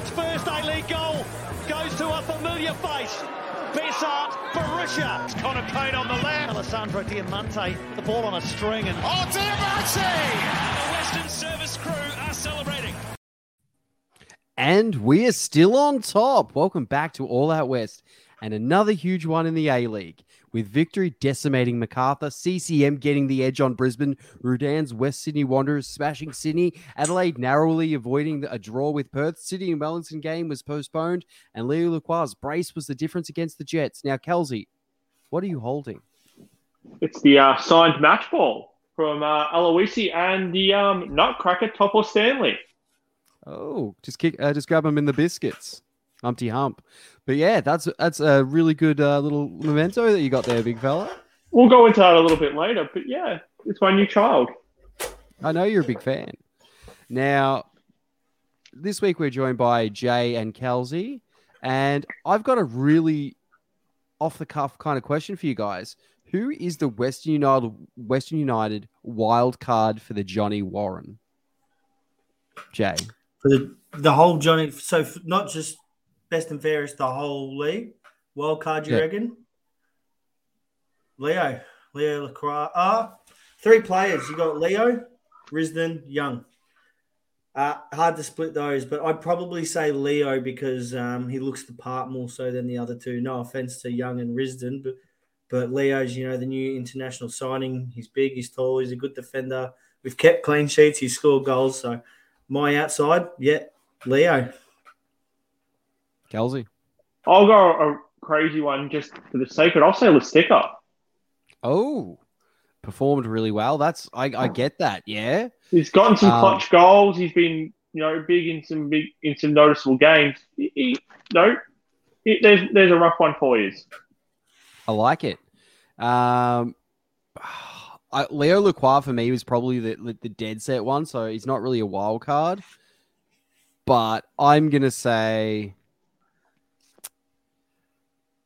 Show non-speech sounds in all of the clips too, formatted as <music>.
Red's first A-League goal goes to a familiar face. Besart, Berisha. It's Connor Pain on the left. Alessandro Diamante, the ball on a string. and Oh, Diamante! The Western Service crew are celebrating. And we are still on top. Welcome back to All Out West and another huge one in the A League. With victory decimating Macarthur, CCM getting the edge on Brisbane, Rudan's West Sydney Wanderers smashing Sydney, Adelaide narrowly avoiding a draw with Perth, City and Wellington game was postponed, and Leo Lacroix's brace was the difference against the Jets. Now, Kelsey, what are you holding? It's the uh, signed match ball from uh, Aloisi and the um, Nutcracker Topor-Stanley. Oh, just kick, uh, just grab them in the biscuits, Humpty Hump. But yeah, that's that's a really good uh, little memento that you got there, big fella. We'll go into that a little bit later, but yeah, it's my new child. I know you're a big fan. Now, this week we're joined by Jay and Kelsey, and I've got a really off the cuff kind of question for you guys. Who is the Western United Western United wild card for the Johnny Warren? Jay. for the the whole Johnny. So not just best and fairest, the whole league. Wild card, you Yeah. reckon? Leo, Leo Lacroix. Ah, three players. You got Leo, Risdon, Young. Uh, hard to split those, but I'd probably say Leo because um, he looks the part more so than the other two. No offense to Young and Risdon, but but Leo's, you know, the new international signing. He's big, he's tall, he's a good defender. We've kept clean sheets, he's scored goals. So my outside, yeah, Leo. Kelsey. I'll go a crazy one just for the sake of it. I'll say Lustica. Oh, performed really well. That's I, I get that. Yeah. He's gotten some Um, clutch goals. He's been, you know, big in some big in some noticeable games. He, he, no, he, there's there's a rough one for you. I like it. Um, <sighs> I, Leo Lacroix for me was probably the, the dead set one, so he's not really a wild card. But I'm gonna say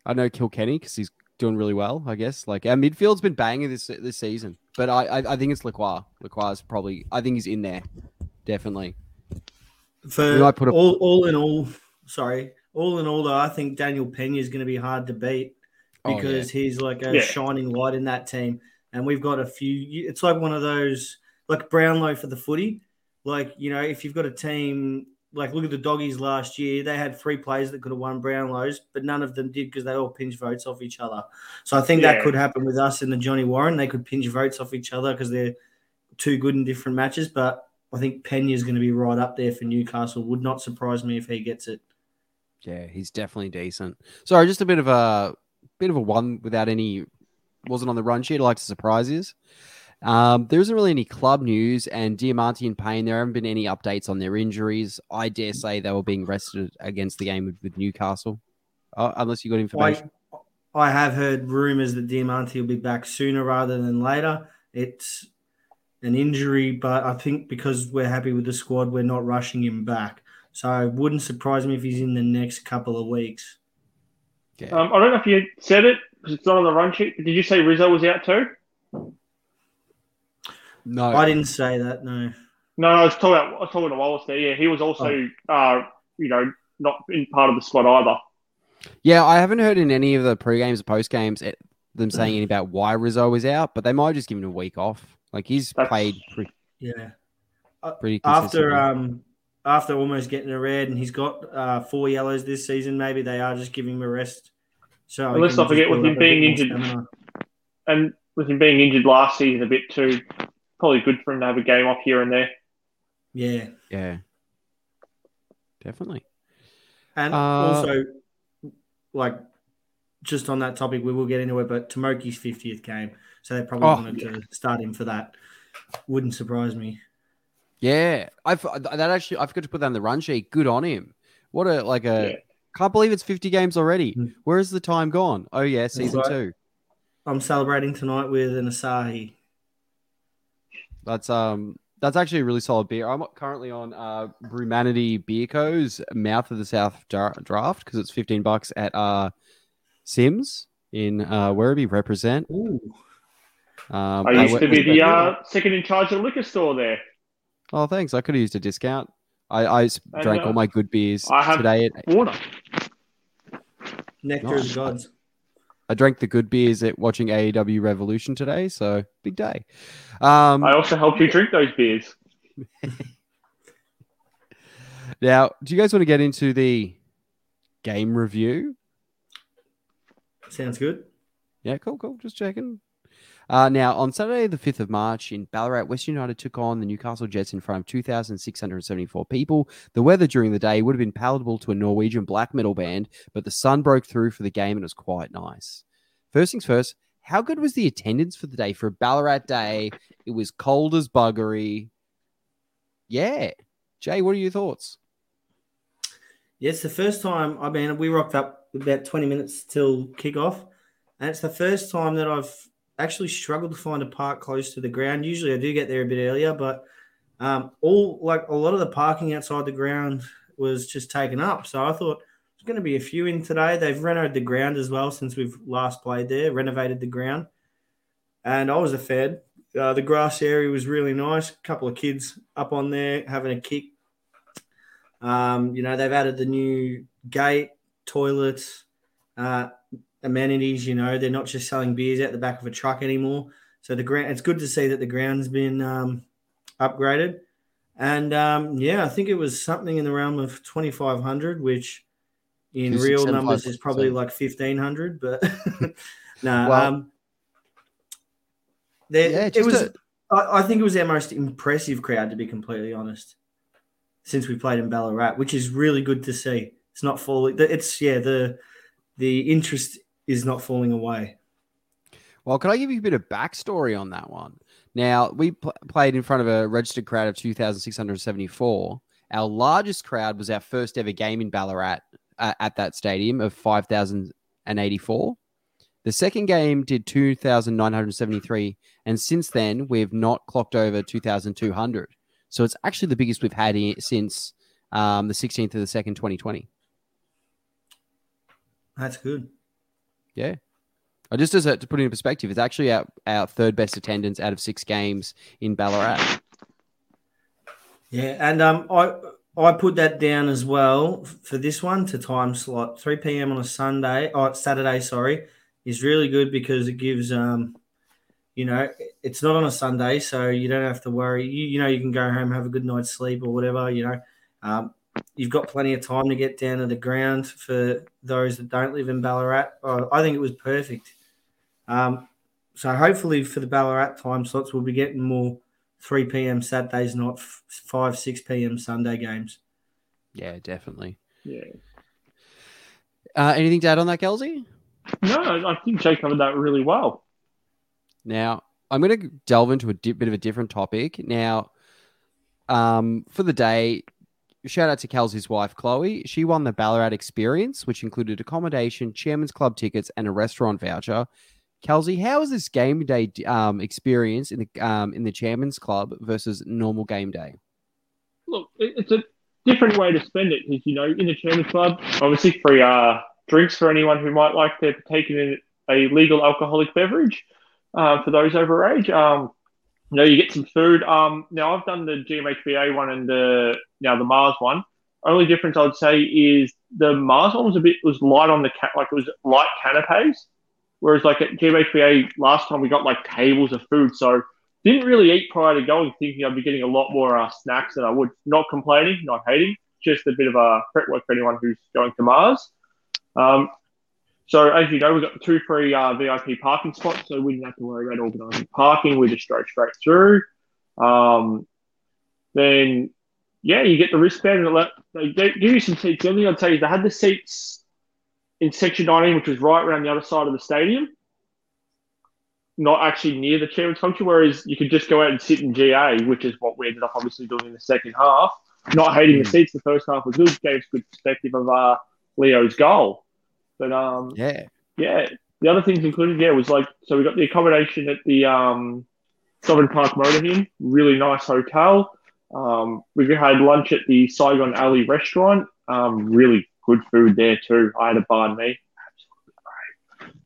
I know Kilkenny because he's doing really well. I guess like our midfield's been banging this this season, but I I, I think it's Lacroix. Lacroix is probably I think he's in there definitely. For We might put a- all, all in all, sorry, all in all, though, I think Daniel Penha is going to be hard to beat Oh, because he's like a Yeah. shining light in that team. And we've got a few. It's like one of those, like Brownlow for the footy. Like you know, if you've got a team, like look at the doggies last year, they had three players that could have won Brownlows, but none of them did because they all pinch votes off each other. So I think that could happen with us and the Johnny Warren. They could pinch votes off each other because they're too good in different matches. But I think Penha's going to be right up there for Newcastle. Would not surprise me if he gets it. Yeah, he's definitely decent. Sorry, just a bit of a bit of a one without any wasn't on the run sheet. I like to surprise you. Um, there isn't really any club news, and Diamante and Pain. There haven't been any updates on their injuries. I dare say they were being rested against the game with, with Newcastle, uh, unless you got information. I, I have heard rumors that Diamante will be back sooner rather than later. It's an injury, but I think because we're happy with the squad, we're not rushing him back. So it wouldn't surprise me if he's in the next couple of weeks. Yeah. Um, I don't know if you said it because it's not on the run sheet. But did you say Rizzo was out too? No, I didn't say that, no. No, I was talking about I was talking to Wallace there. Yeah, he was also, uh, you know, not in part of the squad either. Yeah, I haven't heard in any of the pre games or post games eh, them saying <clears throat> anything about why Rizzo was out, but they might have just give him a week off. Like he's That's- played pretty, Yeah. pretty After um after almost getting a red and he's got uh, four yellows this season, maybe they are just giving him a rest. So And he let's not forget with him up a bit being injured. stamina. And with him being injured last season a bit too, probably good for him to have a game off here and there. Yeah. yeah, definitely. And Uh, also, like, just on that topic, we will get into it, but Tomoki's 50th game. So they probably Oh, wanted to start him for that. Wouldn't surprise me. Yeah, I've that actually I forgot to put that in the run sheet. Good on him. What a like a Yeah. can't believe it's fifty games already. Mm. Where's the time gone? Oh yeah, season right. two. I'm celebrating tonight with an Asahi. That's um that's actually a really solid beer. I'm currently on uh Brewmanity Beer Co's Mouth of the South draft because it's fifteen bucks at uh Sims in uh Werribee. Represent. Ooh. Um, I used wo- to be the uh, second in charge of the liquor store there. Oh, thanks. I could have used a discount. I And, drank uh, all my good beers I have- today. At, Water. Nectar Nice. of the gods. I drank the good beers at watching AEW Revolution today, so big day. Um, I also helped you drink those beers. <laughs> now, do you guys want to get into the game review? Sounds good. Yeah, cool, cool. Just checking. Uh, now, on Saturday, the 5th of March, in Ballarat, West United took on the Newcastle Jets in front of 2,674 people. The weather during the day would have been palatable to a Norwegian black metal band, but the sun broke through for the game and it was quite nice. First things first, how good was the attendance for the day? For a Ballarat day, it was cold as buggery. Yeah. Jay, what are your thoughts? Yes, the first time. I mean, we rocked up about 20 minutes till kickoff, and it's the first time that I've actually struggled to find a park close to the ground. Usually, I do get there a bit earlier, but um, all like a lot of the parking outside the ground was just taken up. So I thought there's going to be a few in today. They've renovated the ground as well since we've last played there. Renovated the ground, and I was a fed. Uh, the grass area was really nice. A couple of kids up on there having a kick. Um, you know, they've added the new gate, toilets, uh, amenities. You know, they're not just selling beers out the back of a truck anymore. So the ground, it's good to see that the ground's been um, upgraded. And um, yeah, I think it was something in the realm of 2,500, which in real numbers is probably like 1,500. But <laughs> no, um, Yeah, it was. a- I I think it was our most impressive crowd, to be completely honest, since we played in Ballarat, which is really good to see. It's not falling. It's yeah, the the interest is not falling away. Well, can I give you a bit of backstory on that one? Now, we pl- played in front of a registered crowd of 2,674. Our largest crowd was our first ever game in Ballarat uh, at that stadium of 5,084. The second game did 2,973. And since then, we've not clocked over 2,200. So it's actually the biggest we've had i- since um, the 16th of the 2nd, 2020. That's good. Yeah. Uh, Just as a, to put it in perspective, it's actually our, our third best attendance out of six games in Ballarat. Yeah, and um, I I put that down as well for this one to time slot. Three p.m. on a Sunday, oh Saturday, sorry, is really good because it gives um, you know, it's not on a Sunday, so you don't have to worry. You, you know, you can go home, have a good night's sleep or whatever. You know, um, you've got plenty of time to get down to the ground for those that don't live in Ballarat. Uh, I think it was perfect. Um, so hopefully for the Ballarat time slots, we'll be getting more 3 p.m. Saturdays, not 5, 6 p.m. Sunday games. Yeah, definitely. Yeah. Uh, anything to add on that, Kelsey? No, I think Jay covered that really well. Now, I'm going to delve into a di- bit of a different topic. Now, um, for the day, shout out to Kelsey's wife, Chloe. She won the Ballarat experience, which included accommodation, chairman's club tickets, and a restaurant voucher. Kelsey, how is this game day um, experience in the um, in the chairman's club versus normal game day? Look, it's a different way to spend it because, you know, in the Chairman's Club, obviously free uh, drinks for anyone who might like to partake in a legal alcoholic beverage uh, for those over age. Um, you know, you get some food. Um, now, I've done the GMHBA one and the now the Mars one. Only difference I'd say is the Mars one was a bit was light on the cat, like it was light canapes, whereas like at GMHBA last time we got like tables of food. So didn't really eat prior to going, thinking I'd be getting a lot more uh, snacks than I would. Not complaining, not hating, just a bit of a prep work for anyone who's going to Mars. Um, so as you know, we've got two free uh, VIP parking spots, so we didn't have to worry about organising parking. We just drove straight through. Um, then, yeah, you get the wristband and let, they give you some seats. The other thing I'd say is they had the seats in section 19, which was right around the other side of the stadium not actually near the chairman's function, whereas you could just go out and sit in GA, which is what we ended up obviously doing in the second half. Not hating the seats, the first half was good, gave us good perspective of uh, Leo's goal. But um, Yeah, yeah, the other things included, yeah, was like so we got the accommodation at the um, Sovereign Park Motor Inn, really nice hotel. Um, we had lunch at the Saigon Alley restaurant, um, really good food there too. I had a banh mi.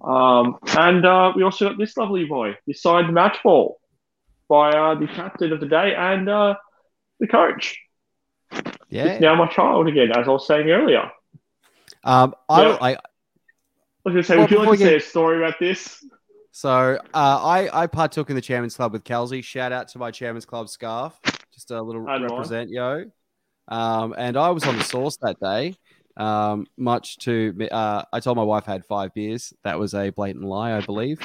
Um, and uh, we also got this lovely boy, this signed match ball by uh, the captain of the day and uh, the coach. Yeah. It's now my child again, as I was saying earlier. Um, I, Yeah. I I was going to say, Well, would you like to we say a story about this? so uh, I I partook in the Chairman's Club with Kelsey. Shout out to my Chairman's Club scarf. Just a little And mine. represent, yo. Um, and I was on the source that day. Um, much to uh, I told my wife I had five beers. That was a blatant lie, I believe.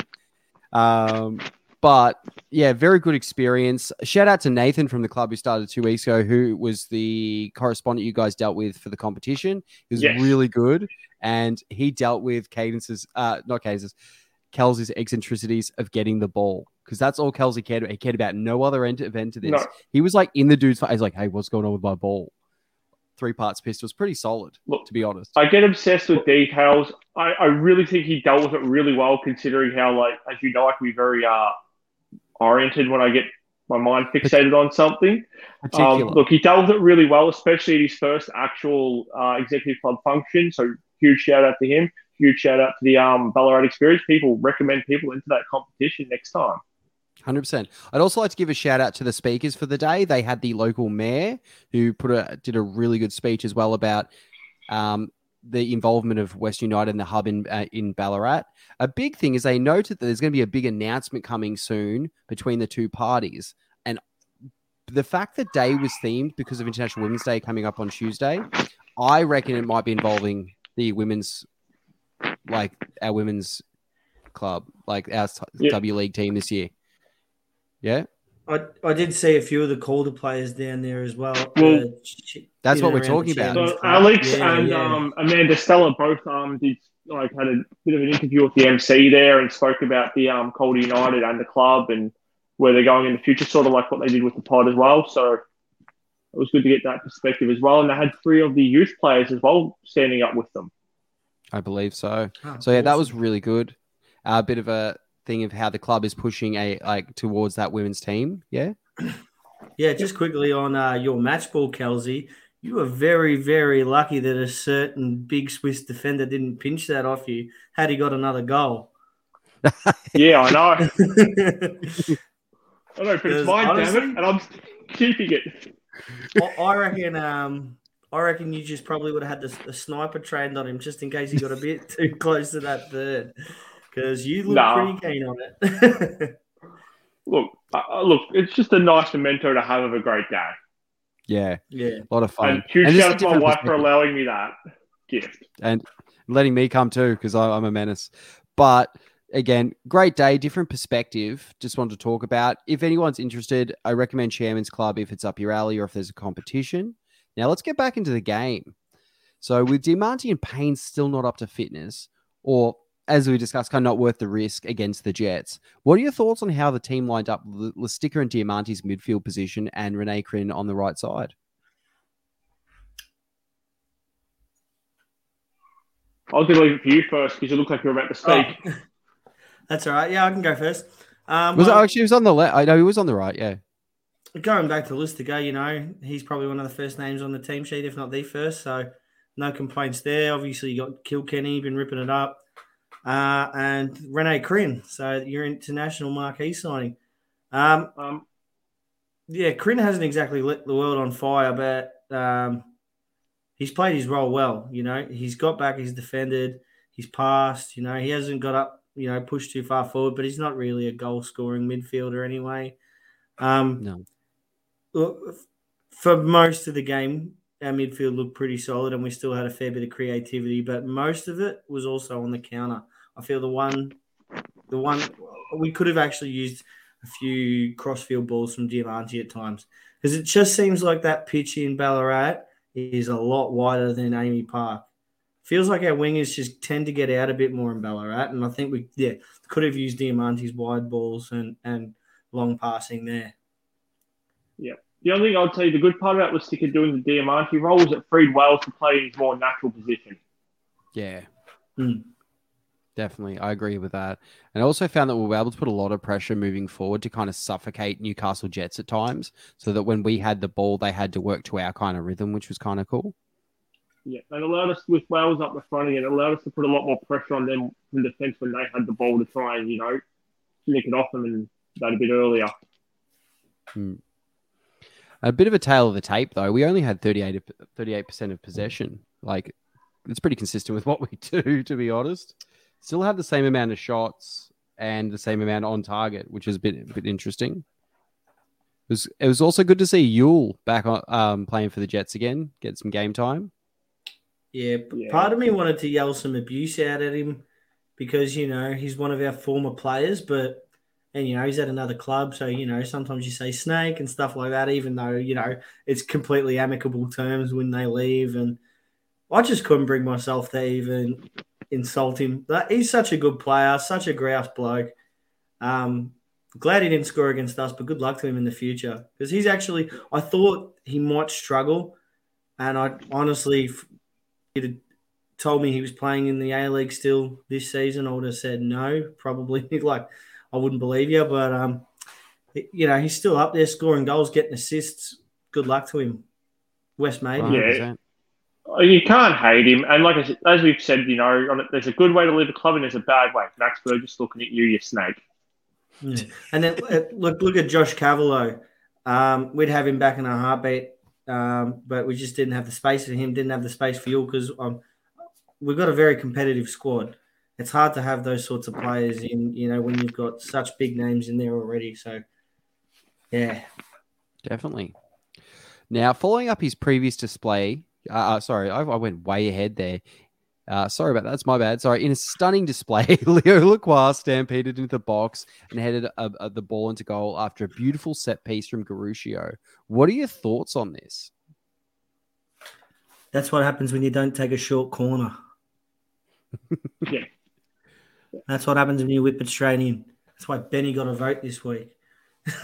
Um, but yeah, very good experience. Shout out to Nathan from the club who started two weeks ago, who was the correspondent you guys dealt with for the competition. He was Yes. really good, and he dealt with Cadence's, uh, not Cadence's, Kelsey's eccentricities of getting the ball because that's all Kelsey cared about. He cared about no other end event to this. No. He was like in the dude's face, like, "Hey, what's going on with my ball?" Three parts pissed was pretty solid, Look, to be honest. I get obsessed with details. I, I really think he dealt with it really well, considering how, like, as you know, I can be very uh, oriented when I get my mind fixated on something. Um, look, he dealt with it really well, especially at his first actual uh, executive club function. So huge shout out to him. Huge shout out to the um, Ballarat experience. People recommend people into that competition next time. Hundred percent. I'd also like to give a shout out to the speakers for the day. They had the local mayor who put a did a really good speech as well about um, the involvement of West United and the hub in uh, in Ballarat. A big thing is they noted that there's going to be a big announcement coming soon between the two parties, and the fact that day was themed because of International Women's Day coming up on Tuesday, I reckon it might be involving the women's, like our women's club, like our Yeah. W League team this year. Yeah. I, I did see a few of the Calder players down there as well. Well, uh, that's what we're talking about. So Alex Yeah, and yeah. Um, Amanda Stella both um, did like had a bit of an interview with the MC there and spoke about the um, Calder United and the club and where they're going in the future, sort of like what they did with the pod as well. So it was good to get that perspective as well. And they had three of the youth players as well standing up with them. I believe so. Oh, So yeah, that was really good. A bit of a thing of how the club is pushing a like towards that women's team. Yeah. <clears throat> Yeah, just quickly on uh, your match ball, Kelsey. You were very, very lucky that a certain big Swiss defender didn't pinch that off you. Had he got another goal? <laughs> Yeah, I know. I <laughs> I know, but Because it's mine, damn it, and I'm keeping it. I reckon. Um, I reckon you just probably would have had the, the sniper trained on him just in case he got a bit <laughs> too close to that third, because you look Nah. pretty keen on it. <laughs> Look, uh, look, it's just a nice memento to have of a great day. Yeah. yeah, A lot of fun. And huge And shout out to my wife for allowing me that gift. and letting me come too because I'm a menace. But again, great day, different perspective. Just wanted to talk about. If anyone's interested, I recommend Chairman's Club if it's up your alley or if there's a competition. Now let's get back into the game. So with Diamante and Pain still not up to fitness, or as we discussed, kind of not worth the risk against the Jets. What are your thoughts on how the team lined up? with Lustica and Diamante's midfield position and Rene Krhin on the right side. I was going to leave it for you first because you look like you're about to speak. Oh, <laughs> that's all right. Yeah, I can go first. Um, Was it actually he was on the left? I know he was on the right. Yeah. going back to Lustica, you know, he's probably one of the first names on the team sheet, if not the first. So no complaints there. Obviously, you got Kilkenny, been ripping it up. Uh, and Rene Krhin. So your international marquee signing. Um, Um, yeah, Krhin hasn't exactly lit the world on fire, but um, he's played his role well. You know, he's got back, he's defended, he's passed. You know, he hasn't got up, you know, push too far forward, but he's not really a goal scoring midfielder anyway. Um, No. Look, for most of the game, our midfield looked pretty solid, and we still had a fair bit of creativity. But most of it was also on the counter. I feel the one, the one we could have actually used a few crossfield balls from Diamante at times because it just seems like that pitch in Ballarat is a lot wider than AAMI Park. Feels like our wingers just tend to get out a bit more in Ballarat, and I think we yeah could have used Diamante's wide balls and and long passing there. Yeah. The only thing I'd say the good part about was Sticker doing the Diamante role was it freed Wales to play in his more natural position. Yeah. Mm. Definitely. I agree with that. And I also found that we were able to put a lot of pressure moving forward to kind of suffocate Newcastle Jets at times so that when we had the ball, they had to work to our kind of rhythm, which was kind of cool. Yeah, and allowed us with Wales up the front again. It allowed us to put a lot more pressure on them in defence when they had the ball to try and you know nick it off them and that a bit earlier. A bit of a tail of the tape, though. We only had 38 percent of possession. Like it's pretty consistent with <laughs> what we do, to be honest. Still had the same amount of shots and the same amount on target, which is a bit a bit interesting. It was it was also good to see Yule back on um, playing for the Jets again, get some game time. Yeah, Yeah. part of me wanted to yell some abuse out at him because you know he's one of our former players, but and you know he's at another club, so you know sometimes you say snake and stuff like that, even though you know it's completely amicable terms when they leave, and I just couldn't bring myself to even insult him. He's such a good player, such a grouse bloke. Um, glad he didn't score against us, but good luck to him in the future because he's actually. I thought he might struggle, and I honestly if he'd have told me he was playing in the A League still this season, I would have said no, probably. <laughs> like I wouldn't believe you, but um, you know he's still up there scoring goals, getting assists. Good luck to him, West Maiden. Yeah. You can't hate him, and like I said, as we've said, you know, there's a good way to leave a club and there's a bad way. Max Burgess looking at you, you snake. Yeah. And then uh, <laughs> look, look at Josh Cavallo. Um, we'd have him back in a heartbeat, um, but we just didn't have the space for him. Didn't have the space for you because um, we've got a very competitive squad. It's hard to have those sorts of players in, you know, when you've got such big names in there already. So, yeah, Definitely. Now, following up his previous display, uh, uh, sorry, I, I went way ahead there. Uh, sorry about that. That's my bad. Sorry. In a stunning display, <laughs> Leo Lacroix stampeded into the box and headed uh uh the ball into goal after a beautiful set piece from Garuccio. What are your thoughts on this? that's what happens when you don't take a short corner. Yeah. That's what happens when you whip it straight in. That's why Benny got a vote this week. <laughs> <laughs>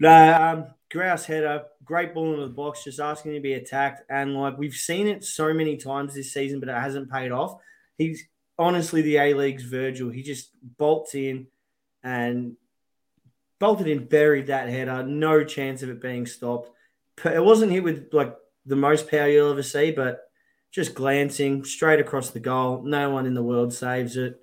no, um, Grouse header, great ball into the box, just asking to be attacked. And like we've seen it so many times this season, but it hasn't paid off. He's honestly the A League's Virgil. He just bolts in and bolted in, buried that header. No chance of it being stopped. It wasn't hit with like the most power you'll ever see, but just glancing straight across the goal. No one in the world saves it.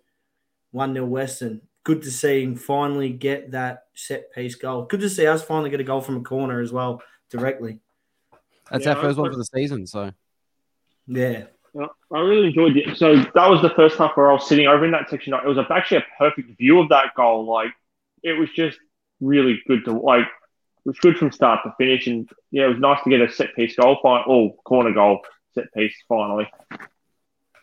1 0 Western. Good to see him finally get that set piece goal. Good to see us finally get a goal from a corner as well, directly. That's Yeah, our first I- one for the season. So, Yeah. Yeah, I really enjoyed it. So that was the first half where I was sitting over in that section. It was actually a perfect view of that goal. Like it was just really good to like. It was good from start to finish, and yeah, it was nice to get a set piece goal, final, oh corner goal, set piece finally.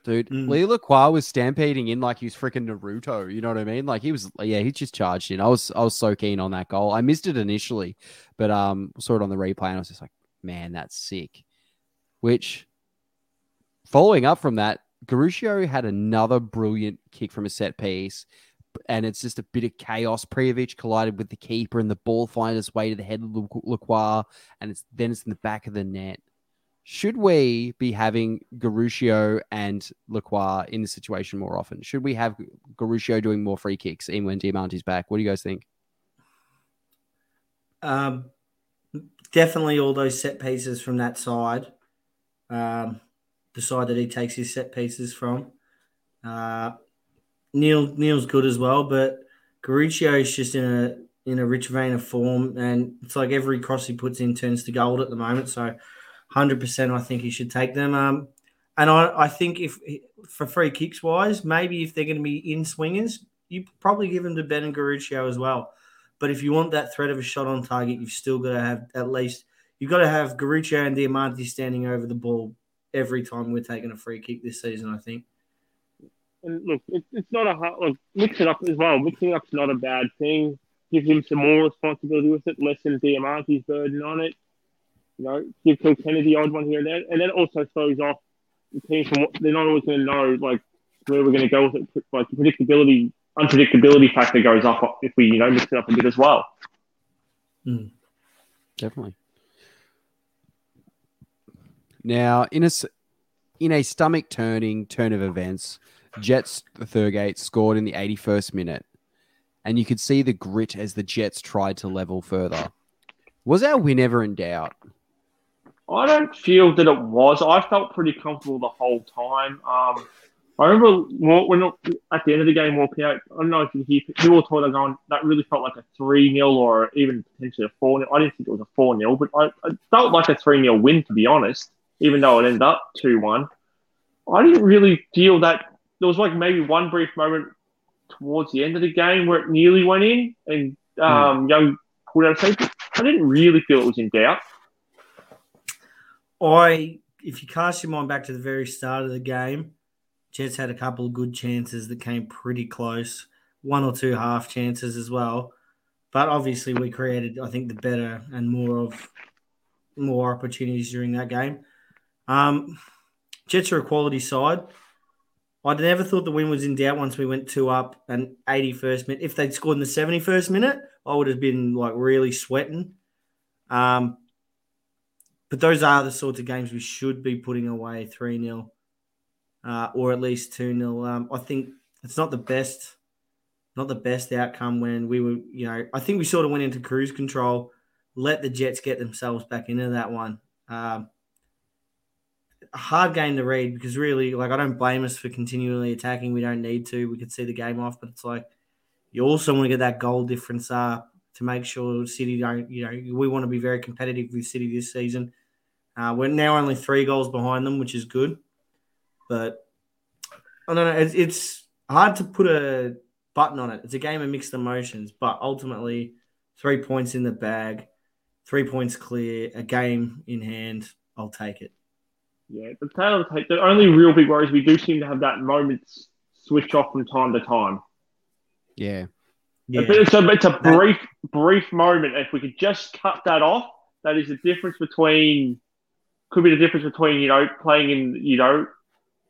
Dude, Mm. Leo Lacroix was stampeding in like he was freaking Naruto. You know what I mean? Like he was, yeah, he just charged in. I was, I was so keen on that goal. I missed it initially, but um, saw it on the replay and I was just like, man, that's sick. Which, following up from that, Garuccio had another brilliant kick from a set piece, and it's just a bit of chaos. Prijovic collided with the keeper, and the ball finds its way to the head of Lacroix, and it's then it's in the back of the net. Should we be having Garuccio and Lacroix in this situation more often? Should we have Garuccio doing more free kicks even when Diamante's back? What do you guys think? Um, definitely all those set pieces from that side. Um, the side that he takes his set pieces from. Uh, Neil Neil's good as well, but Garuccio is just in a in a rich vein of form, and it's like every cross he puts in turns to gold at the moment. So, hundred percent, I think he should take them. Um, and I, I think if for free kicks wise, maybe if they're going to be in swingers, you probably give them to Ben and Garuccio as well. But if you want that threat of a shot on target, you've still got to have at least you've got to have Garuccio and Diamante standing over the ball every time we're taking a free kick this season. I think. And look, it, it's not a hard look. Mix it up as well. Mixing up's not a bad thing. Give him some more responsibility with it, lessen Diamante's burden on it. You know, give Kilkenny the odd one here and there, and then it also throws off the team from what they're not always going to know, like where we're going to go with it. Like the predictability, unpredictability factor goes up if we, you know, mix it up a bit as well. Hmm. Definitely. Now, in a s- in a stomach turning turn of events, Jets the Thurgate scored in the 81st minute, and you could see the grit as the Jets tried to level further. Was our win ever in doubt? I don't feel that it was. I felt pretty comfortable the whole time. Um, I remember when at the end of the game walking out. I don't know if you hear people were talking going that really felt like a three 0 or even potentially a four 0 I didn't think it was a four 0 but I, it felt like a three 0 win to be honest. Even though it ended up two one, I didn't really feel that. There was like maybe one brief moment towards the end of the game where it nearly went in and hmm. um, mm. Young pulled out a save. I didn't really feel it was in doubt. I, if you cast your mind back to the very start of the game, Jets had a couple of good chances that came pretty close, one or two half chances as well. But obviously, we created, I think, the better and more of more opportunities during that game. Um, Jets are a quality side. I never thought the win was in doubt once we went two up and 81st minute. If they'd scored in the 71st minute, I would have been like really sweating. Um, but those are the sorts of games we should be putting away 3 0 uh, or at least 2 0. Um, I think it's not the best. Not the best outcome when we were, you know, I think we sort of went into cruise control, let the Jets get themselves back into that one. Um, a hard game to read because really, like, I don't blame us for continually attacking. We don't need to. We could see the game off, but it's like you also want to get that goal difference up to make sure City don't, you know, we want to be very competitive with City this season. Uh, we're now only three goals behind them, which is good. But I don't know. It's, it's hard to put a button on it. It's a game of mixed emotions, but ultimately, three points in the bag, three points clear, a game in hand. I'll take it. Yeah, the tail of the tape. The only real big worries we do seem to have that moment switch off from time to time. Yeah. Yeah. But it's a, it's a brief, brief moment. If we could just cut that off, that is the difference between, could be the difference between, you know, playing in, you know,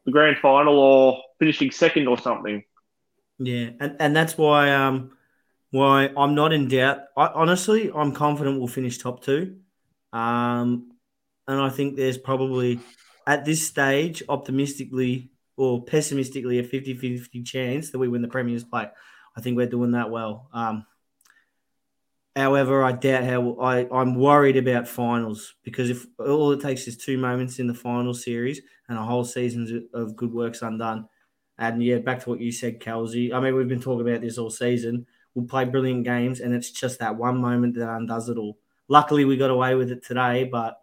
the grand final or finishing second or something. Yeah, and, and that's why um why I'm not in doubt. I, honestly, I'm confident we'll finish top two. Um, and I think there's probably at this stage, optimistically or pessimistically, a 50 50 chance that we win the Premier's play. I think we're doing that well. Um, However, I doubt how I, I'm worried about finals because if all it takes is two moments in the final series and a whole season of good work's undone. And yeah, back to what you said, Kelsey. I mean, we've been talking about this all season. We'll play brilliant games, and it's just that one moment that undoes it all. Luckily, we got away with it today, but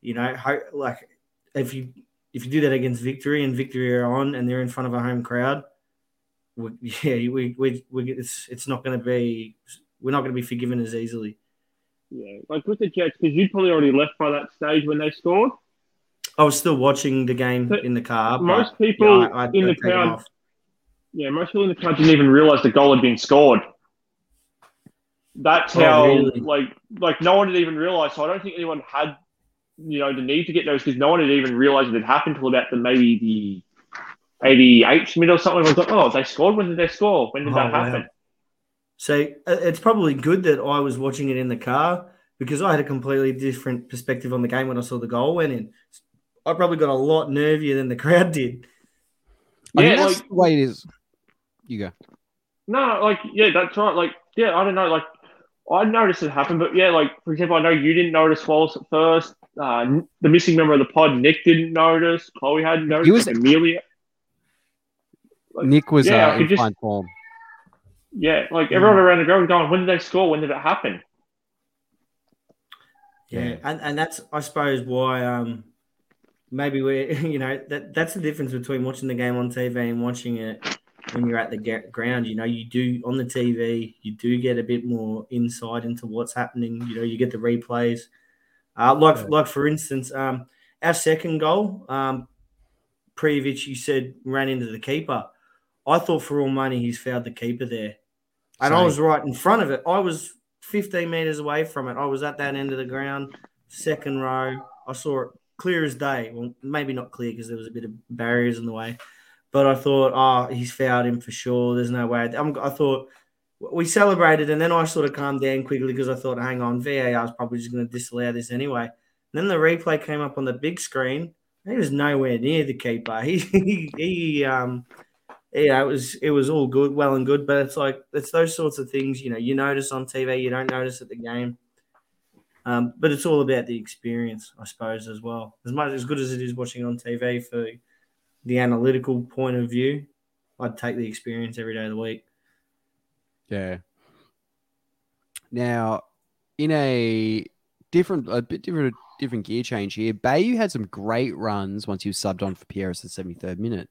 you know, like if you if you do that against Victory and Victory are on and they're in front of a home crowd, we, <laughs> yeah, we, we, we it's it's not going to be we're not going to be forgiven as easily. Yeah, like with the Jets, because you'd probably already left by that stage when they scored. I was still watching the game in the car. Most people yeah, I, in the crowd, yeah, most people in the crowd didn't even realize the goal had been scored. That's oh, how, really? like, like no one had even realized. So I don't think anyone had, you know, the need to get those because no one had even realized it had happened until about the maybe the 88th minute or something. I was like, oh, they scored. When did they score? When did oh, that happen? Wow. So uh, it's probably good that I was watching it in the car because I had a completely different perspective on the game when I saw the goal went in. I probably got a lot nervier than the crowd did. Yeah, I mean, that's like, the way it is. You go. No, like yeah, that's right. Like yeah, I don't know. Like I noticed it happen, but yeah, like for example, I know you didn't notice Wallace at first. Uh, the missing member of the pod, Nick, didn't notice. Chloe hadn't noticed. He was Amelia. Like, Nick was yeah, uh, in just, fine form. Yeah, like everyone around the ground going, when did they score? When did it happen? Yeah, and, and that's I suppose why um maybe we're <laughs> you know that that's the difference between watching the game on TV and watching it when you're at the ground. You know, you do on the TV, you do get a bit more insight into what's happening. You know, you get the replays. Uh, like yeah. like for instance, um, our second goal, um, Prijovic, you said ran into the keeper. I thought for all money he's fouled the keeper there and Same. I was right in front of it. I was 15 meters away from it. I was at that end of the ground, second row. I saw it clear as day. Well, maybe not clear because there was a bit of barriers in the way, but I thought, oh, he's fouled him for sure. There's no way. I'm, i thought we celebrated, and then I sort of calmed down quickly because I thought, hang on, VAR is probably just going to disallow this anyway. And then the replay came up on the big screen. He was nowhere near the keeper. <laughs> He he, he um yeah, it was it was all good, well and good, but it's like it's those sorts of things, you know, you notice on TV, you don't notice at the game. Um, but it's all about the experience, I suppose, as well. As much as good as it is watching on TV for the analytical point of view, I'd take the experience every day of the week. Yeah. Now, in a different, a bit different, different gear change here, Bayu had some great runs once he was subbed on for Pierias at the 73rd minute.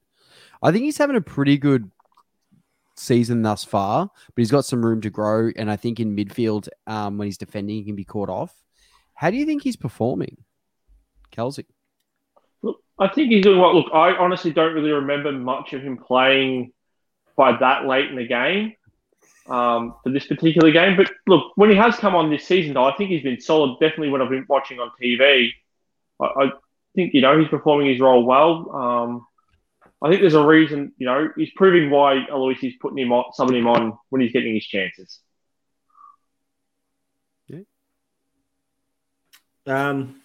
I think he's having a pretty good season thus far, but he's got some room to grow. And I think in midfield, um, when he's defending, he can be caught off. How do you think he's performing, Kelsey? Look, I think he's doing well. Look, I honestly don't really remember much of him playing by that late in the game um, for this particular game. But look, when he has come on this season, though, I think he's been solid. Definitely when I've been watching on TV, I, I think you know he's performing his role well. Um, I think there's a reason, you know, he's proving why Aloisi's putting him on, subbing him on when he's getting his chances. Yeah. Um,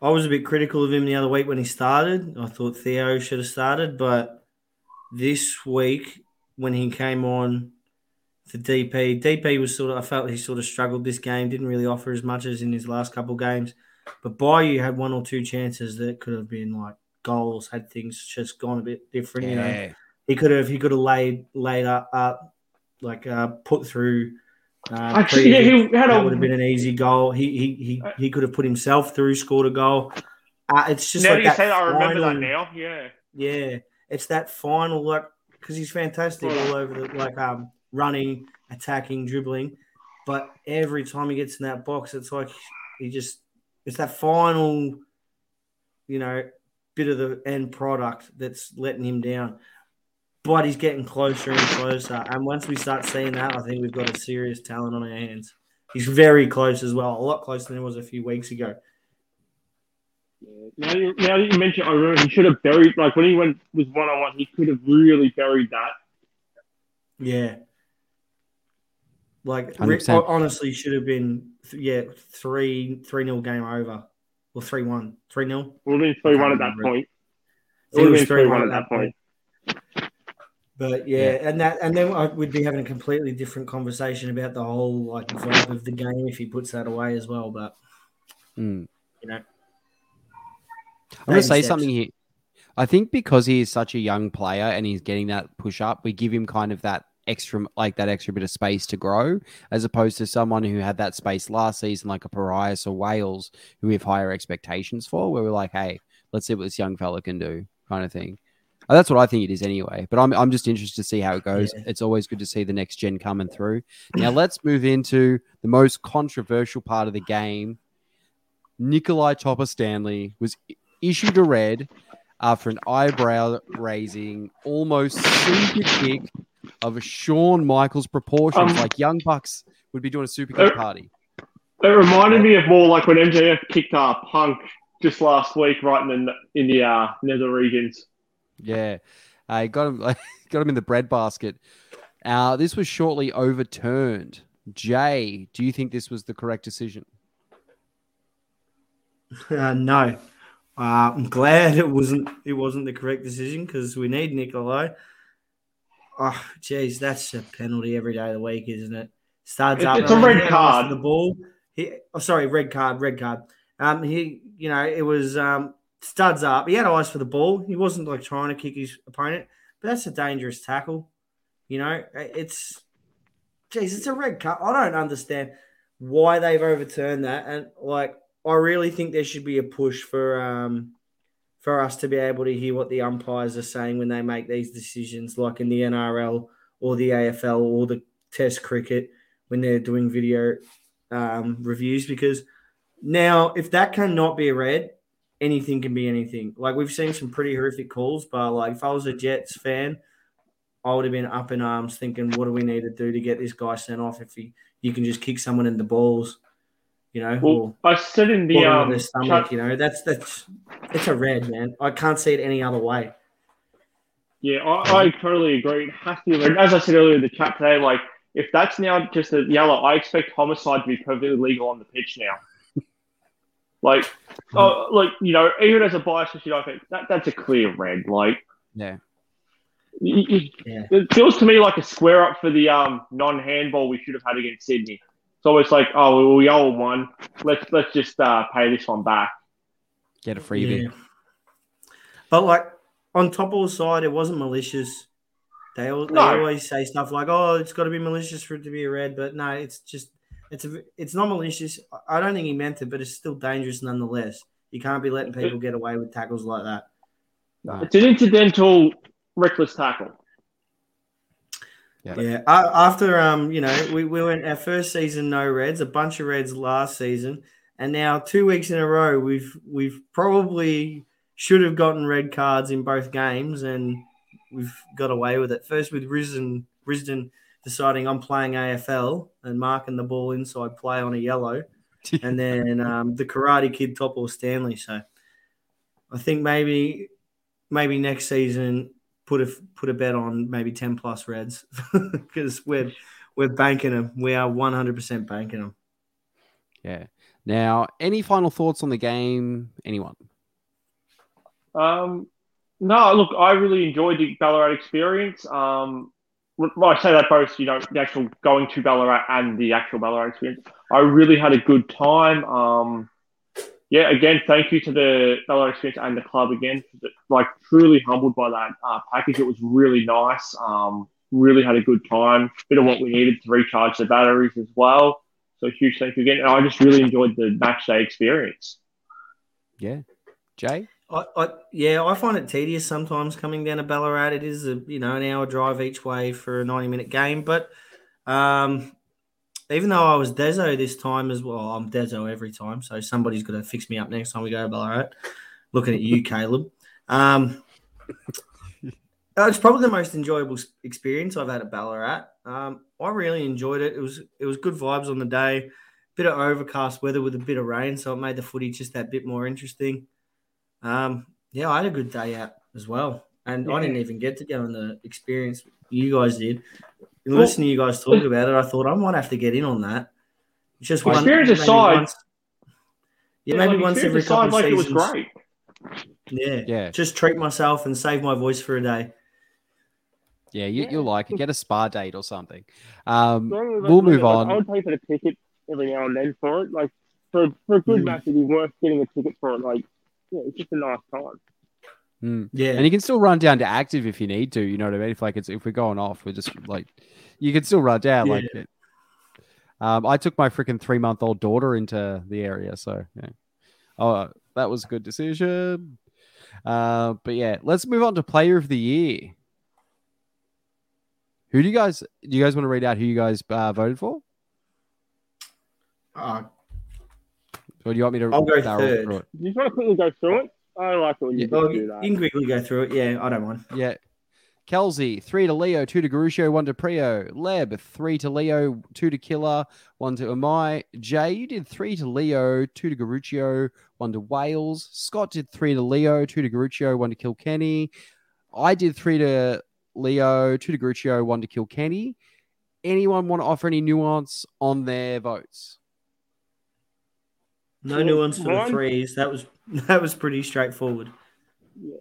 I was a bit critical of him the other week when he started. I thought Theo should have started, but this week when he came on for DP, DP was sort of I felt he sort of struggled this game, didn't really offer as much as in his last couple of games. But Bayu had one or two chances that could have been like goals, had things just gone a bit different. You know, he could have he could have laid laid up, up like uh, put through. Uh, Actually, yeah, he had that a- would have been an easy goal. He he he he could have put himself through, scored a goal. Uh, it's just now like that you that say that, I remember that final- now. Yeah. Yeah, it's that final like because he's fantastic all over the like um running, attacking, dribbling, but every time he gets in that box, it's like he just it's that final, you know, bit of the end product that's letting him down. But he's getting closer and closer, and once we start seeing that, I think we've got a serious talent on our hands. He's very close as well, a lot closer than he was a few weeks ago. Now, you, now that you mention, I remember he should have buried like when he went was one on one, he could have really buried that. Yeah. Like 100%. Rick, honestly, should have been yeah three three nil game over or three one three nil. Would have been three one at that remember. point. I think Would it have was been 3-1 at that point. But yeah, and that and then I- we'd be having a completely different conversation about the whole like vibe of the game if he puts that away as well. But Mm. you know, I'm going to say steps. something here. I think because he is such a young player and he's getting that push up, we give him kind of that extra, like that extra bit of space to grow, as opposed to someone who had that space last season, like a Pierias or Wales, who we have higher expectations for, where we're like, hey, let's see what this young fella can do, kind of thing. Uh, That's what I think it is anyway. But I'm, I'm just interested to see how it goes. Yeah. It's always good to see the next gen coming through. Now let's move into the most controversial part of the game. Nikolai Topor-Stanley was issued a red after an eyebrow raising, almost super kick of a Shawn Michaels proportions, Um, like Young Bucks would be doing a super kick uh, party. It reminded me of more like when MJF kicked uh, Punk just last week, right in the in the uh, nether regions. Yeah, I got him. <laughs> got him in the breadbasket. Uh, this was shortly overturned. Jay, do you think this was the correct decision? Uh, no, uh, I'm glad it wasn't. It wasn't the correct decision because we need Nikolai. Oh, geez, that's a penalty every day of the week, isn't it? Starts It- up. it's a red he had eyes card. The ball. He, oh, sorry, red card, red card. Um, he, you know, it was um studs up. He had eyes for the ball. He wasn't like trying to kick his opponent, but that's a dangerous tackle. You know, it's, geez, it's a red card. I don't understand why they've overturned that, and like I really think there should be a push for um for us to be able to hear what the umpires are saying when they make these decisions, like in the NRL or the AFL or the Test cricket when they're doing video um, reviews. Because now, if that cannot be a red, anything can be anything. Like we've seen some pretty horrific calls, but like if I was a Jets fan, I would have been up in arms thinking, what do we need to do to get this guy sent off if he you can just kick someone in the balls, you know? or- Well, I said in the bottom um, of their stomach, chat- you know, that's that's it's a red, man. I can't see it any other way. Yeah, I, I totally agree. It has to be. red. As I said earlier in the chat today, like if that's now just a yellow, I expect homicide to be perfectly legal on the pitch now. Like, oh, like you know, even as a bias for shit, I think that that's a clear red. Like, Yeah. y- y- Yeah. it feels to me like a square up for the um non-handball we should have had against Sydney. It's always like, oh, we owe one. Let's let's just uh, pay this one back. Get a freebie. Yeah. But like on Topor's side, it wasn't malicious. They, all, they No. always say stuff like, "Oh, it's got to be malicious for it to be a red," but no, it's just it's a, it's not malicious. I don't think he meant it, but it's still dangerous nonetheless. You can't be letting people get away with tackles like that. It's an incidental reckless tackle. Yeah. Yeah. After um, you know, we, we went our first season no reds, a bunch of reds last season, and now two weeks in a row we've we've probably should have gotten red cards in both games, and we've got away with it. First with Risdon Risdon deciding I'm playing AFL and marking the ball inside play on a yellow, <laughs> and then um, the Karate Kid Topor-Stanley. So I think maybe maybe next season put a put a bet on maybe ten plus Reds <laughs> because we're we're banking them. We are one hundred percent banking them. Yeah. Now, any final thoughts on the game? Anyone? Um, no, look, I really enjoyed the Ballarat experience. Um, well, I say that both, you know, the actual going to Ballarat and the actual Ballarat experience. I really had a good time. Um, yeah, again, thank you to the Ballarat experience and the club again. Like, truly humbled by that uh, package. It was really nice. Um, really had a good time. Bit of what we needed to recharge the batteries as well. So huge thank you again. And I just really enjoyed the match day experience. Yeah. Jay? I, I yeah, I find it tedious sometimes coming down to Ballarat. It is a you know an hour drive each way for a ninety minute game, but um, even though I was Dezo this time as well, I'm Dezo every time, so somebody's got to fix me up next time we go to Ballarat. Looking at you, <laughs> Caleb. Um, it's probably the most enjoyable experience I've had at Ballarat. Um, I really enjoyed it. It was it was good vibes on the day. Bit of overcast weather with a bit of rain, so it made the footy just that bit more interesting. Um, yeah, I had a good day out as well, and I didn't even get to go on the experience you guys did. And Well- listening to you guys talk about it, I thought I might have to get in on that. It's just one Experience maybe aside- once- yeah, maybe like, once every experience aside, couple of like it was seasons. great. Yeah, Yeah. Just treat myself and save my voice for a day. Yeah, you, Yeah. you'll like it. Get a spa date or something. Um, Like, we'll move like, on. I would pay for the ticket every now and then for it. Like for for a good Mm. match, it'd be worth getting a ticket for it. Like yeah, it's just a nice time. Mm. Yeah, And you can still run down to active if you need to. You know what I mean? If like it's if we're going off, we're just like you can still run down. Like it. Um, I took my freaking three month old daughter into the area, so yeah. Oh, that was a good decision. Uh, but yeah, let's move on to player of the year. Who do you guys do? You guys want to read out who you guys uh, voted for, Uh, or do you want me to? I'll go third. through it? Do you just want to quickly go through it? I like it when you Yeah. just well, do you that. can quickly go through it. Yeah, I don't mind. Yeah. Kelsey, three to Leo, two to Garuccio, one to Prio. Leb, three to Leo, two to Killer, one to Amai. Jay, you did three to Leo, two to Garuccio, one to Wales. Scott did three to Leo, two to Garuccio, one to Kilkenny. I did three to Leo, two to Garuccio, one to Kilkenny. Anyone want to offer any nuance on their votes? No nuance for the threes. That was <laughs> that was pretty straightforward. Yeah.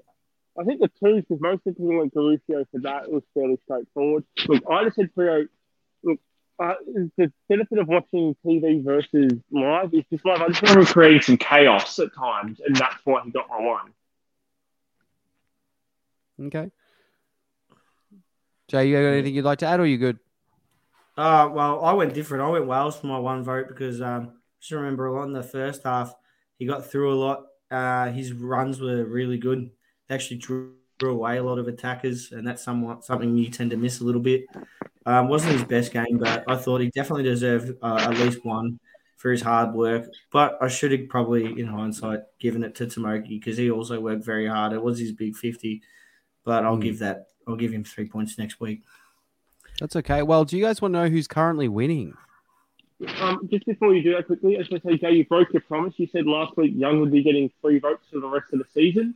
I think the two, because most people went Garuccio for that, it was fairly straightforward. Look, I just said Frio. Look, uh, the benefit of watching TV versus live is just like I just remember creating some chaos at times, and that's why he got my one. Okay. Jay, you got anything you'd like to add, or you good? Uh, well, I went different. I went Wales for my one vote because um, just remember a lot in the first half. He got through a lot. Uh, his runs were really good. They actually drew, drew away a lot of attackers, and that's somewhat something you tend to miss a little bit. Um, wasn't his best game, but I thought he definitely deserved uh, at least one for his hard work. But I should have probably, in hindsight, given it to Tomoki because he also worked very hard. It was his big fifty, but I'll Hmm. give that. I'll give him three points next week. That's okay. Well, do you guys want to know who's currently winning? Um, just before you do that quickly, as I just want to say, Jay, you broke your promise. You said last week Young would be getting three votes for the rest of the season.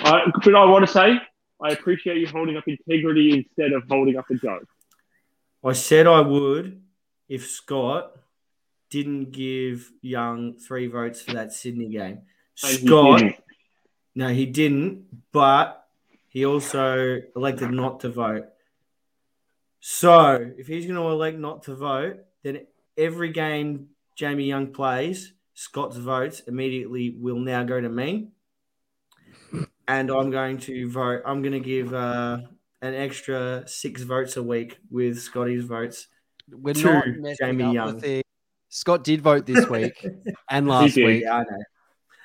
Uh, but I want to say, I appreciate you holding up integrity instead of holding up a joke. I said I would if Scott didn't give Young three votes for that Sydney game. And Scott, didn't. no, he didn't, but he also elected not to vote. So if he's going to elect not to vote, then every game Jamie Young plays, Scott's votes immediately will now go to me. and I'm going to vote. I'm going to give uh, an extra six votes a week with Scotty's votes. We're Two, not Jamie up Young. the thing. Scott did vote this <laughs> week and last week. Yeah, I know.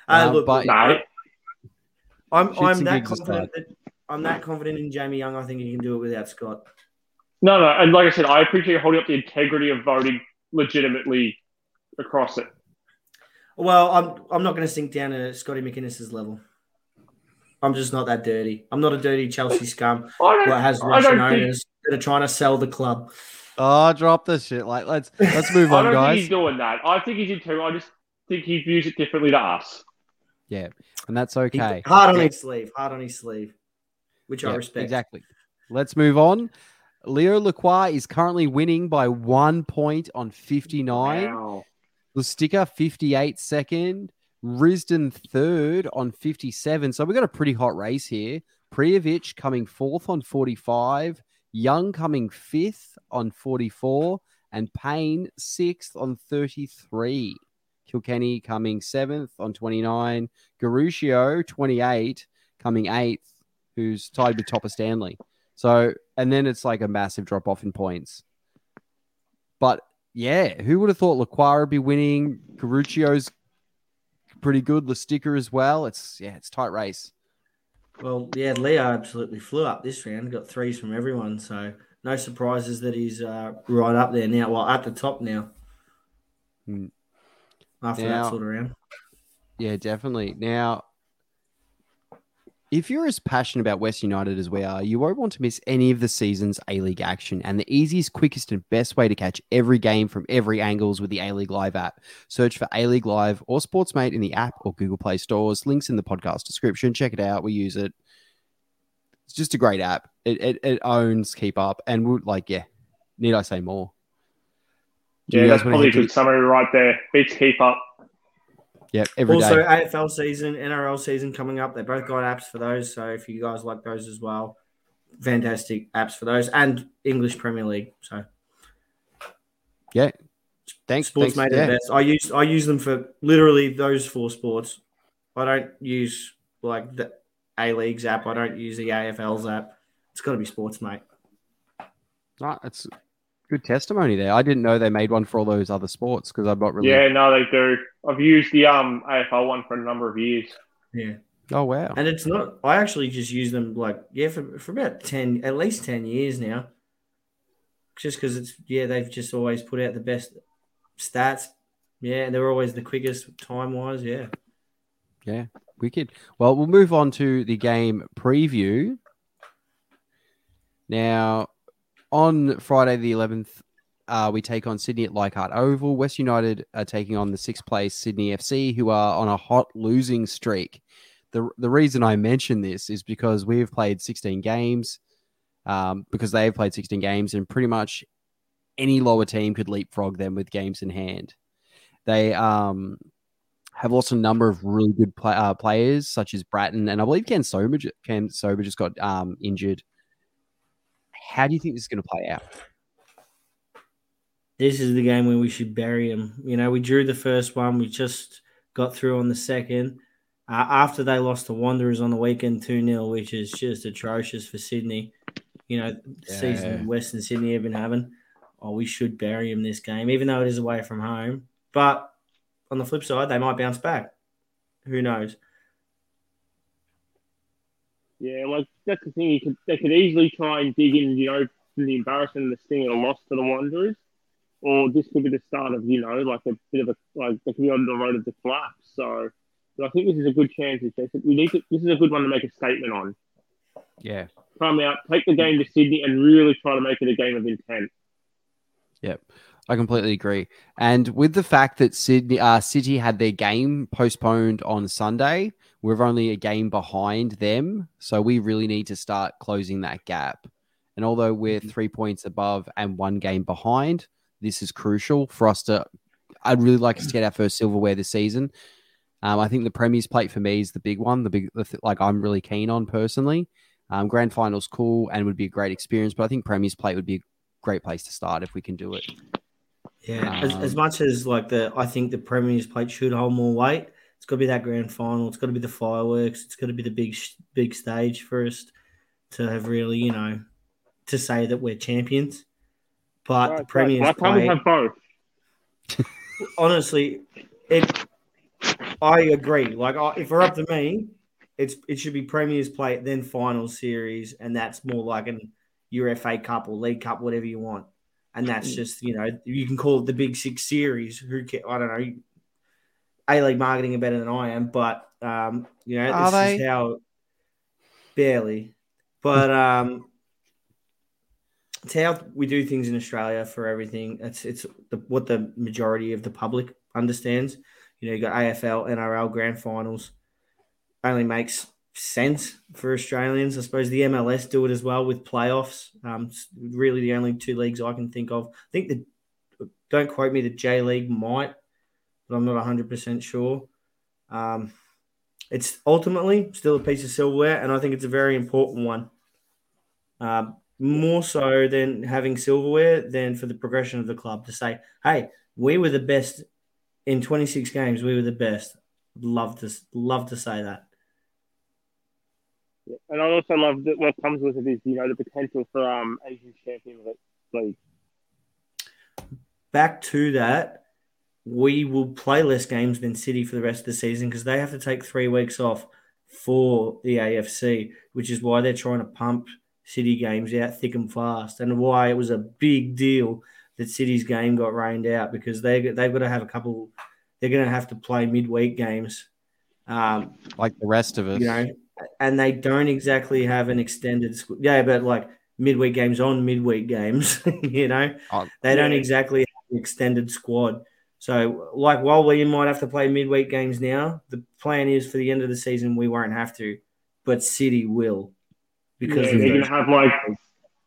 Uh, Um, look, but- No, I'm I'm that confident. That, I'm that confident in Jamie Young. I think he can do it without Scott. no, no. And like I said, I appreciate you holding up the integrity of voting legitimately across it. Well, I'm I'm not going to sink down to Scotty McInnes's level. I'm just not that dirty. I'm not a dirty Chelsea scum <laughs> I don't, that has I Russian don't think, owners that are trying to sell the club. Oh, drop this shit. Like let's let's move <laughs> I on, don't think guys. he's doing that. I think he's into. I just think he views it differently to us. Yeah, and that's He- okay. hard on his sleeve. Hard on his sleeve, which I respect. Exactly. Let's move on. Leo Lacroix is currently winning by one point on 59. Wow. Lustica 58 second. Risdon third on 57. So we've got a pretty hot race here. Prijovic coming fourth on 45. Young coming fifth on 44. And Pain sixth on 33. Kilkenny coming seventh on 29. Garuccio 28 coming eighth, who's tied with Topor-Stanley. So, and then it's like a massive drop off in points. But yeah, who would have thought Lacroix would be winning? Garuccio's pretty good. Lustica as well. It's yeah, it's tight race. Well, yeah, Leo absolutely flew up this round. Got threes from everyone, so no surprises that he's uh, right up there now. Well, at the top now. Hmm. After Now- that sort of round. Yeah, definitely. Now, if you're as passionate about West United as we are, you won't want to miss any of the season's A League action. And the easiest, quickest, and best way to catch every game from every angle is with the A League Live app. Search for A League Live or Sportsmate in the app or Google Play stores. Links in the podcast description. Check it out. We use it. It's just a great app. It it, it owns Keep Up, and we like yeah. Need I say more? Do Yeah, that's probably a good summary right there. Beats keep up. Yeah, every day. also, AFL season, NRL season coming up. They both got apps for those. So if you guys like those as well, fantastic apps for those and English Premier League. So yeah. Thanks, sports thanks. made yeah. the best. I use I use them for literally those four sports. I don't use like the A League's app. I don't use the AFL's app. It's got to be sports, mate. That's good testimony there. I didn't know they made one for all those other sports because I'm not really. Yeah, no, they do. I've used the um AFL one for a number of years. Yeah, Oh wow. and it's not. I actually just use them like yeah for for about ten, at least ten years now. Just because it's yeah, they've just always put out the best stats. Yeah, they're always the quickest time wise. Yeah. Yeah, wicked. Well, we'll move on to the game preview. Now, on Friday the 11th, uh, we take on Sydney at Leichhardt Oval. West United are taking on the sixth place Sydney FC, who are on a hot losing streak. The, the reason I mention this is because we have played 16 games, um, because they have played 16 games, and pretty much any lower team could leapfrog them with games in hand. They um, have lost a number of really good play, uh, players, such as Brattan, and I believe Ken Sober, Ken just got um, injured. How do you think this is going to play out? This is the game where we should bury him. You know, we drew the first one. We just got through on the second. Uh, after they lost to Wanderers on the weekend 2 0, which is just atrocious for Sydney. You know, the Yeah. season Western Sydney have been having. Oh, we should bury him this game, even though it is away from home. But on the flip side, they might bounce back. Who knows? Yeah, like that's the thing. You could they could easily try and dig in, you know, from the embarrassment and the sting of a loss to the Wanderers, or this could be the start of, you know, like a bit of a like they could be on the road of the collapse. So, but I think this is a good chance. We need to. This is a good one to make a statement on. Yeah. Come out, take the game to Sydney, and really try to make it a game of intent. I completely agree. And with the fact that Sydney uh, City had their game postponed on Sunday, we're only a game behind them. So we really need to start closing that gap. And although we're three points above and one game behind, this is crucial for us to. I'd really like us to get our first silverware this season. Um, I think the Premier's plate for me is the big one. The big, the th- like I'm really keen on personally. Um, grand finals cool and would be a great experience, but I think Premier's plate would be a great place to start if we can do it. Yeah, as, Um, as much as like the, I think the Premier's plate should hold more weight. It's got to be that grand final. It's got to be the fireworks. It's got to be the big big stage for us to have really, you know, to say that we're champions. But right, the Premier's right. Why can't have both? <laughs> honestly, it. I agree. Like, if we're up to me, it's it should be Premier's plate, then final series, and that's more like an your FA Cup or League Cup, whatever you want. And that's just you know you can call it the Big Six series. Who can, I don't know. A League marketing are better than I am, but um, you know are this they? is how barely. But <laughs> um, it's how we do things in Australia for everything. It's it's the, what the majority of the public understands. You know, you got AFL, NRL grand finals. Only makes sense for Australians. I suppose the MLS do it as well with playoffs. Um, really the only two leagues I can think of. I think the don't quote me, the J League might, but I'm not 100% sure. Um, it's ultimately still a piece of silverware, and I think it's a very important one. Um, more so than having silverware, than for the progression of the club to say, hey, we were the best in 26 games. We were the best. Love to love to say that. Yeah. And I also love that what comes with it is you know the potential for um Asian Champions League. Back to that, we will play less games than City for the rest of the season because they have to take three weeks off for the AFC, which is why they're trying to pump City games out thick and fast, and why it was a big deal that City's game got rained out because they they've got to have a couple. They're going to have to play midweek games, um, like the rest of us. You know, and they don't exactly have an extended. Yeah, but like midweek games on midweek games, <laughs> you know, oh, they don't exactly have an extended squad. So, like, while we might have to play midweek games now, the plan is for the end of the season we won't have to, but City will because yeah, they're going to have like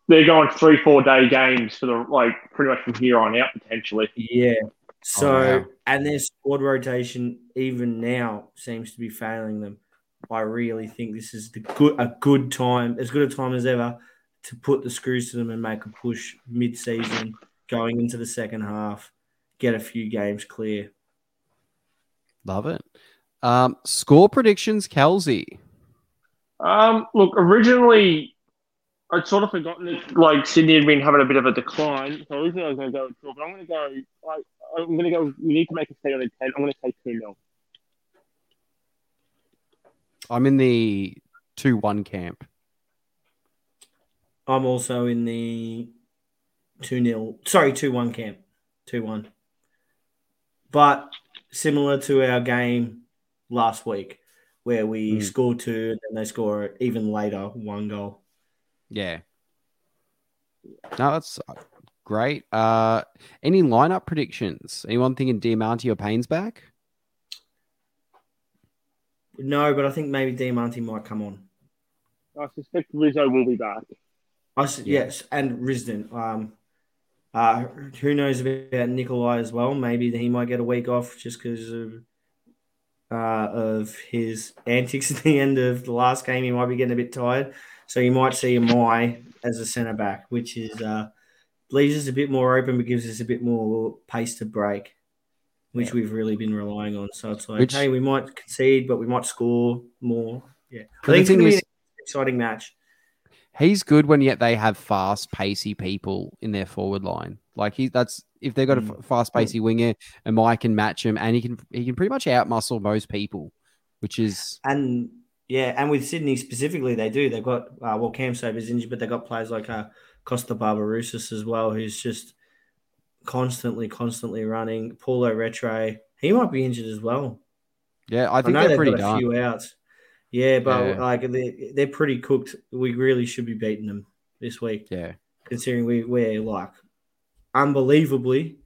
they're going three four day games for the like pretty much from here on out potentially. Yeah. So oh, wow. and their squad rotation even now seems to be failing them. I really think this is the good a good time, as good a time as ever, to put the screws to them and make a push mid season, going into the second half, get a few games clear. Love it. Um, score predictions, Kelsey. Um, look, originally I'd sort of forgotten that like Sydney had been having a bit of a decline. So originally I was going to go with 12, but I'm going to go. Like, I'm going to go. We need to make a stay on a 10. I'm going to say 2 0. I'm in the 2 1 camp. I'm also in the 2 0. Sorry, 2 1 camp. 2 1. But similar to our game last week, where we mm. score two and then they score even later one goal. Yeah. No, that's great. Uh, any lineup predictions? Anyone thinking Diamanti or Pain's back? No, but I think maybe Diamanti might come on. I suspect Rizzo will be back. I, yes, and Risdon. Um, uh, who knows about Nikolai as well? Maybe he might get a week off just because of uh, of his antics <laughs> at the end of the last game. He might be getting a bit tired, so you might see Mai as a centre back, which is uh, leaves us a bit more open, but gives us a bit more pace to break which yeah. we've really been relying on. So it's like, which, hey, we might concede, but we might score more. Yeah, I think it's going to be an exciting match. He's good when yet they have fast, pacey people in their forward line. Like he, that's if they've got a fast, pacey winger, and Mike can match him, and he can he can pretty much outmuscle most people, which is and yeah, and with Sydney specifically, they do. They've got uh, well, Cam Sober's injured, but they've got players like uh, Kosta Barbarouses as well, who's just constantly, constantly running. Paulo Retre, he might be injured as well. Yeah, I think I they're pretty got a few outs. Yeah, but yeah. like they're, they're pretty cooked. We really should be beating them this week. Yeah, considering we we're like unbelievably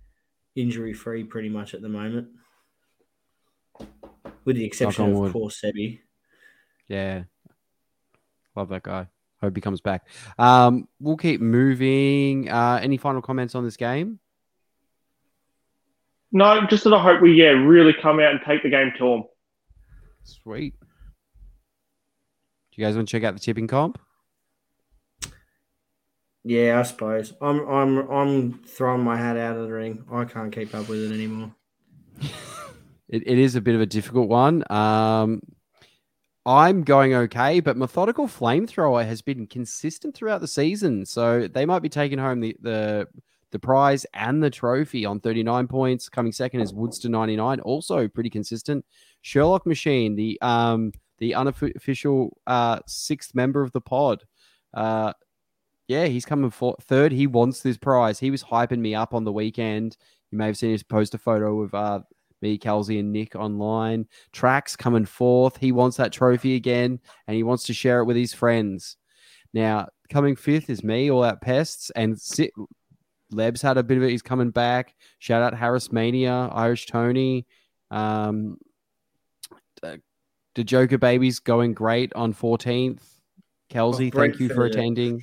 injury free pretty much at the moment, with the exception of, course Sebi. Yeah, love that guy. Hope he comes back. Um, we'll keep moving. Uh, any final comments on this game? No, just that I hope we yeah really come out and take the game to them. Sweet. Do you guys want to check out the tipping comp? Yeah, I suppose. I'm I'm I'm throwing my hat out of the ring. I can't keep up with it anymore. <laughs> it, it is a bit of a difficult one. Um, I'm going okay, but Methodical Flamethrower has been consistent throughout the season, so they might be taking home the the the prize and the trophy on 39 points. Coming second is Woodster 99, also pretty consistent. Sherlock Machine, the um the unofficial uh sixth member of the pod. Uh yeah, he's coming for third. He wants this prize. He was hyping me up on the weekend. You may have seen his post a photo of uh me, Kelsey, and Nick online. Tracks coming fourth. He wants that trophy again, and he wants to share it with his friends. Now, coming fifth is me, all out pests, and sit, Leb's had a bit of it. He's coming back. Shout out Harris Mania, Irish Tony. Um, the Joker Baby's going great on 14th. Kelsey, oh, thank you for attending.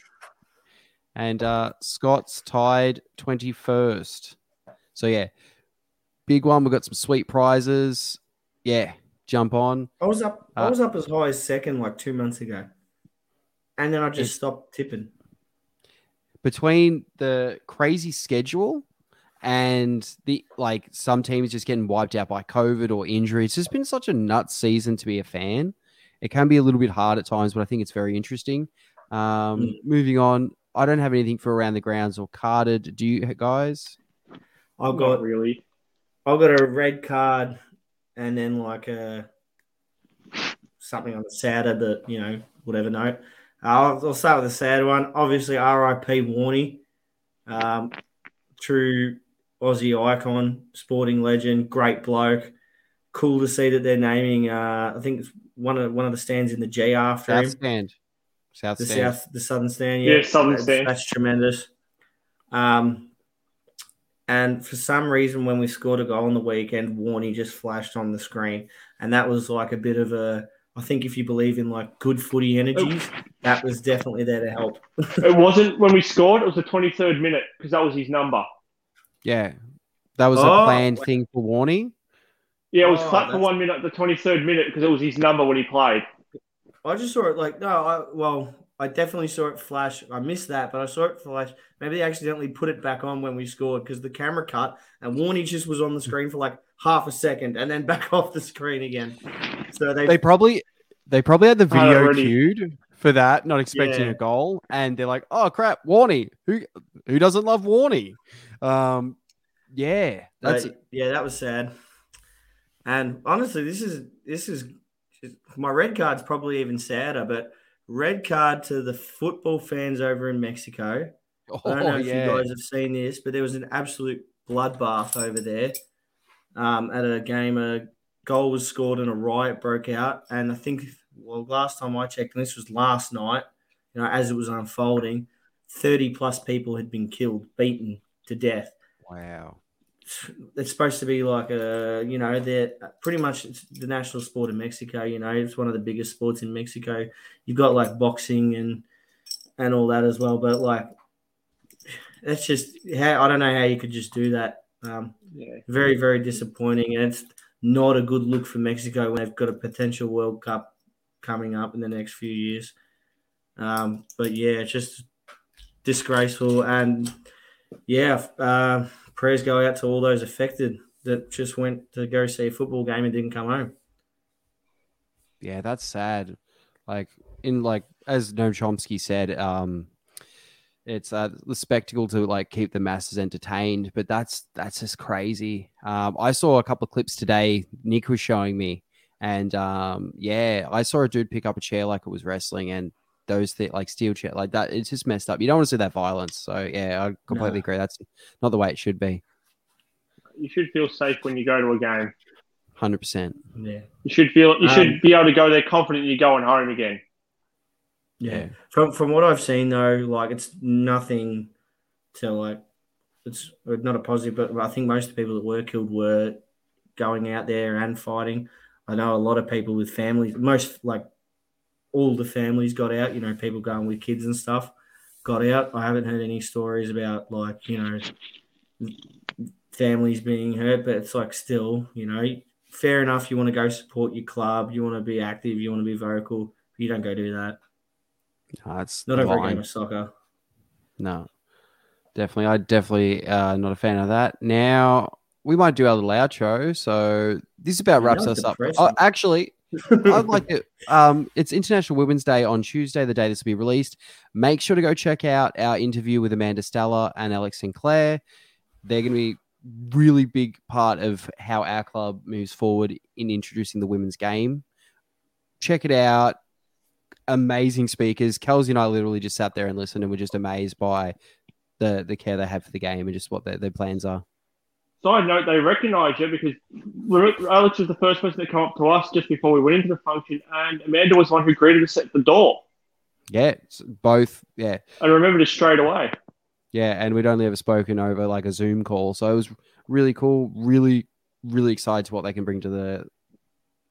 And uh, Scott's tied 21st. So, yeah, big one. We've got some sweet prizes. Yeah, jump on. I was up. Uh, I was up as high as second like two months ago, and then I just stopped tipping between the crazy schedule and the like some teams just getting wiped out by COVID or injury. It's just been such a nuts season to be a fan. It can be a little bit hard at times, but I think it's very interesting. Um, mm. Moving on, I don't have anything for around the grounds or carded. Do you guys? I've got Not really. I've got a red card and then like a something on the sadder that you know whatever note. I'll, I'll start with the sad one. Obviously, R.I.P. Warney, um, true Aussie icon, sporting legend, great bloke. Cool to see that they're naming. Uh, I think it's one of one of the stands in the G after South him. Stand, South the stand. South, the Southern Stand. Yeah, yeah Southern that's, Stand. That's tremendous. Um, and for some reason, when we scored a goal on the weekend, Warney just flashed on the screen, and that was like a bit of a I think if you believe in like good footy energies, oh. that was definitely there to help. it wasn't when we scored; it was the twenty third minute because that was his number. Yeah, that was oh, a planned wait. thing for Warney. Yeah, it was oh, flat for one minute, the twenty third minute, because it was his number when he played. I just saw it like no, I well, I definitely saw it flash. I missed that, but I saw it flash. Maybe they accidentally put it back on when we scored because the camera cut and Warney just was on the screen for like half a second and then <laughs> back off the screen again. So they they probably they probably had the video already... queued for that, not expecting yeah. a goal, and they're like, "Oh crap, Warney! Who who doesn't love Warney?" Um, yeah, that's yeah, that was sad. And honestly, this is this is my red card's probably even sadder, but red card to the football fans over in Mexico. Oh, I don't know if yeah. you guys have seen this, but there was an absolute bloodbath over there um, at a game. A goal was scored and a riot broke out. And I think, well, last time I checked, and this was last night, you know, as it was unfolding, 30 plus people had been killed, beaten to death. Wow. It's supposed to be like a, you know, they're pretty much the national sport in Mexico. You know, it's one of the biggest sports in Mexico. You've got like boxing and and all that as well. But like, that's just how I don't know how you could just do that. Um, yeah. Very very disappointing, and it's not a good look for Mexico when they've got a potential World Cup coming up in the next few years. Um, but yeah, it's just disgraceful. And yeah, uh, prayers go out to all those affected that just went to go see a football game and didn't come home. Yeah, that's sad. Like in like as Noam Chomsky said, um, it's uh, the spectacle to like keep the masses entertained, but that's that's just crazy. Um, I saw a couple of clips today. Nick was showing me, and um, yeah, I saw a dude pick up a chair like it was wrestling, and those th- like steel chair like that. It's just messed up. You don't want to see that violence. So yeah, I completely no. agree. That's not the way it should be. You should feel safe when you go to a game. Hundred percent. Yeah. You should feel. You um, should be able to go there confident you're going home again. Yeah. From from what I've seen though, like it's nothing to like it's not a positive, but I think most of the people that were killed were going out there and fighting. I know a lot of people with families, most like all the families got out, you know, people going with kids and stuff got out. I haven't heard any stories about like, you know, families being hurt, but it's like still, you know, fair enough. You want to go support your club, you want to be active, you want to be vocal. You don't go do that. No, it's not over a game of soccer. No, definitely. I definitely uh, not a fan of that. Now we might do our little outro. So this about wraps us up. Oh, actually, <laughs> I'd like it. Um, it's International Women's Day on Tuesday, the day this will be released. Make sure to go check out our interview with Amanda Stella and Alex Sinclair. They're going to be really big part of how our club moves forward in introducing the women's game. Check it out. Amazing speakers. Kelsey and I literally just sat there and listened, and we're just amazed by the the care they have for the game and just what their, their plans are. Side note, they recognise you because Alex was the first person to come up to us just before we went into the function, and Amanda was the one who greeted us at the door. Yeah, both. Yeah, I remembered us straight away. Yeah, and we'd only ever spoken over like a Zoom call, so it was really cool. Really, really excited to what they can bring to the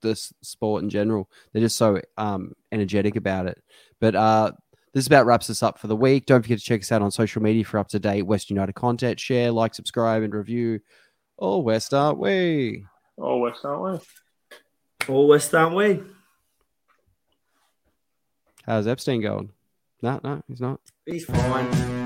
this sport in general. They're just so um, energetic about it. But uh, this about wraps us up for the week. Don't forget to check us out on social media for up to date West United content. Share, like, subscribe, and review. Oh, West, aren't we? Oh, West, aren't we? All West, aren't we? How's Epstein going? No, no, he's not. He's fine.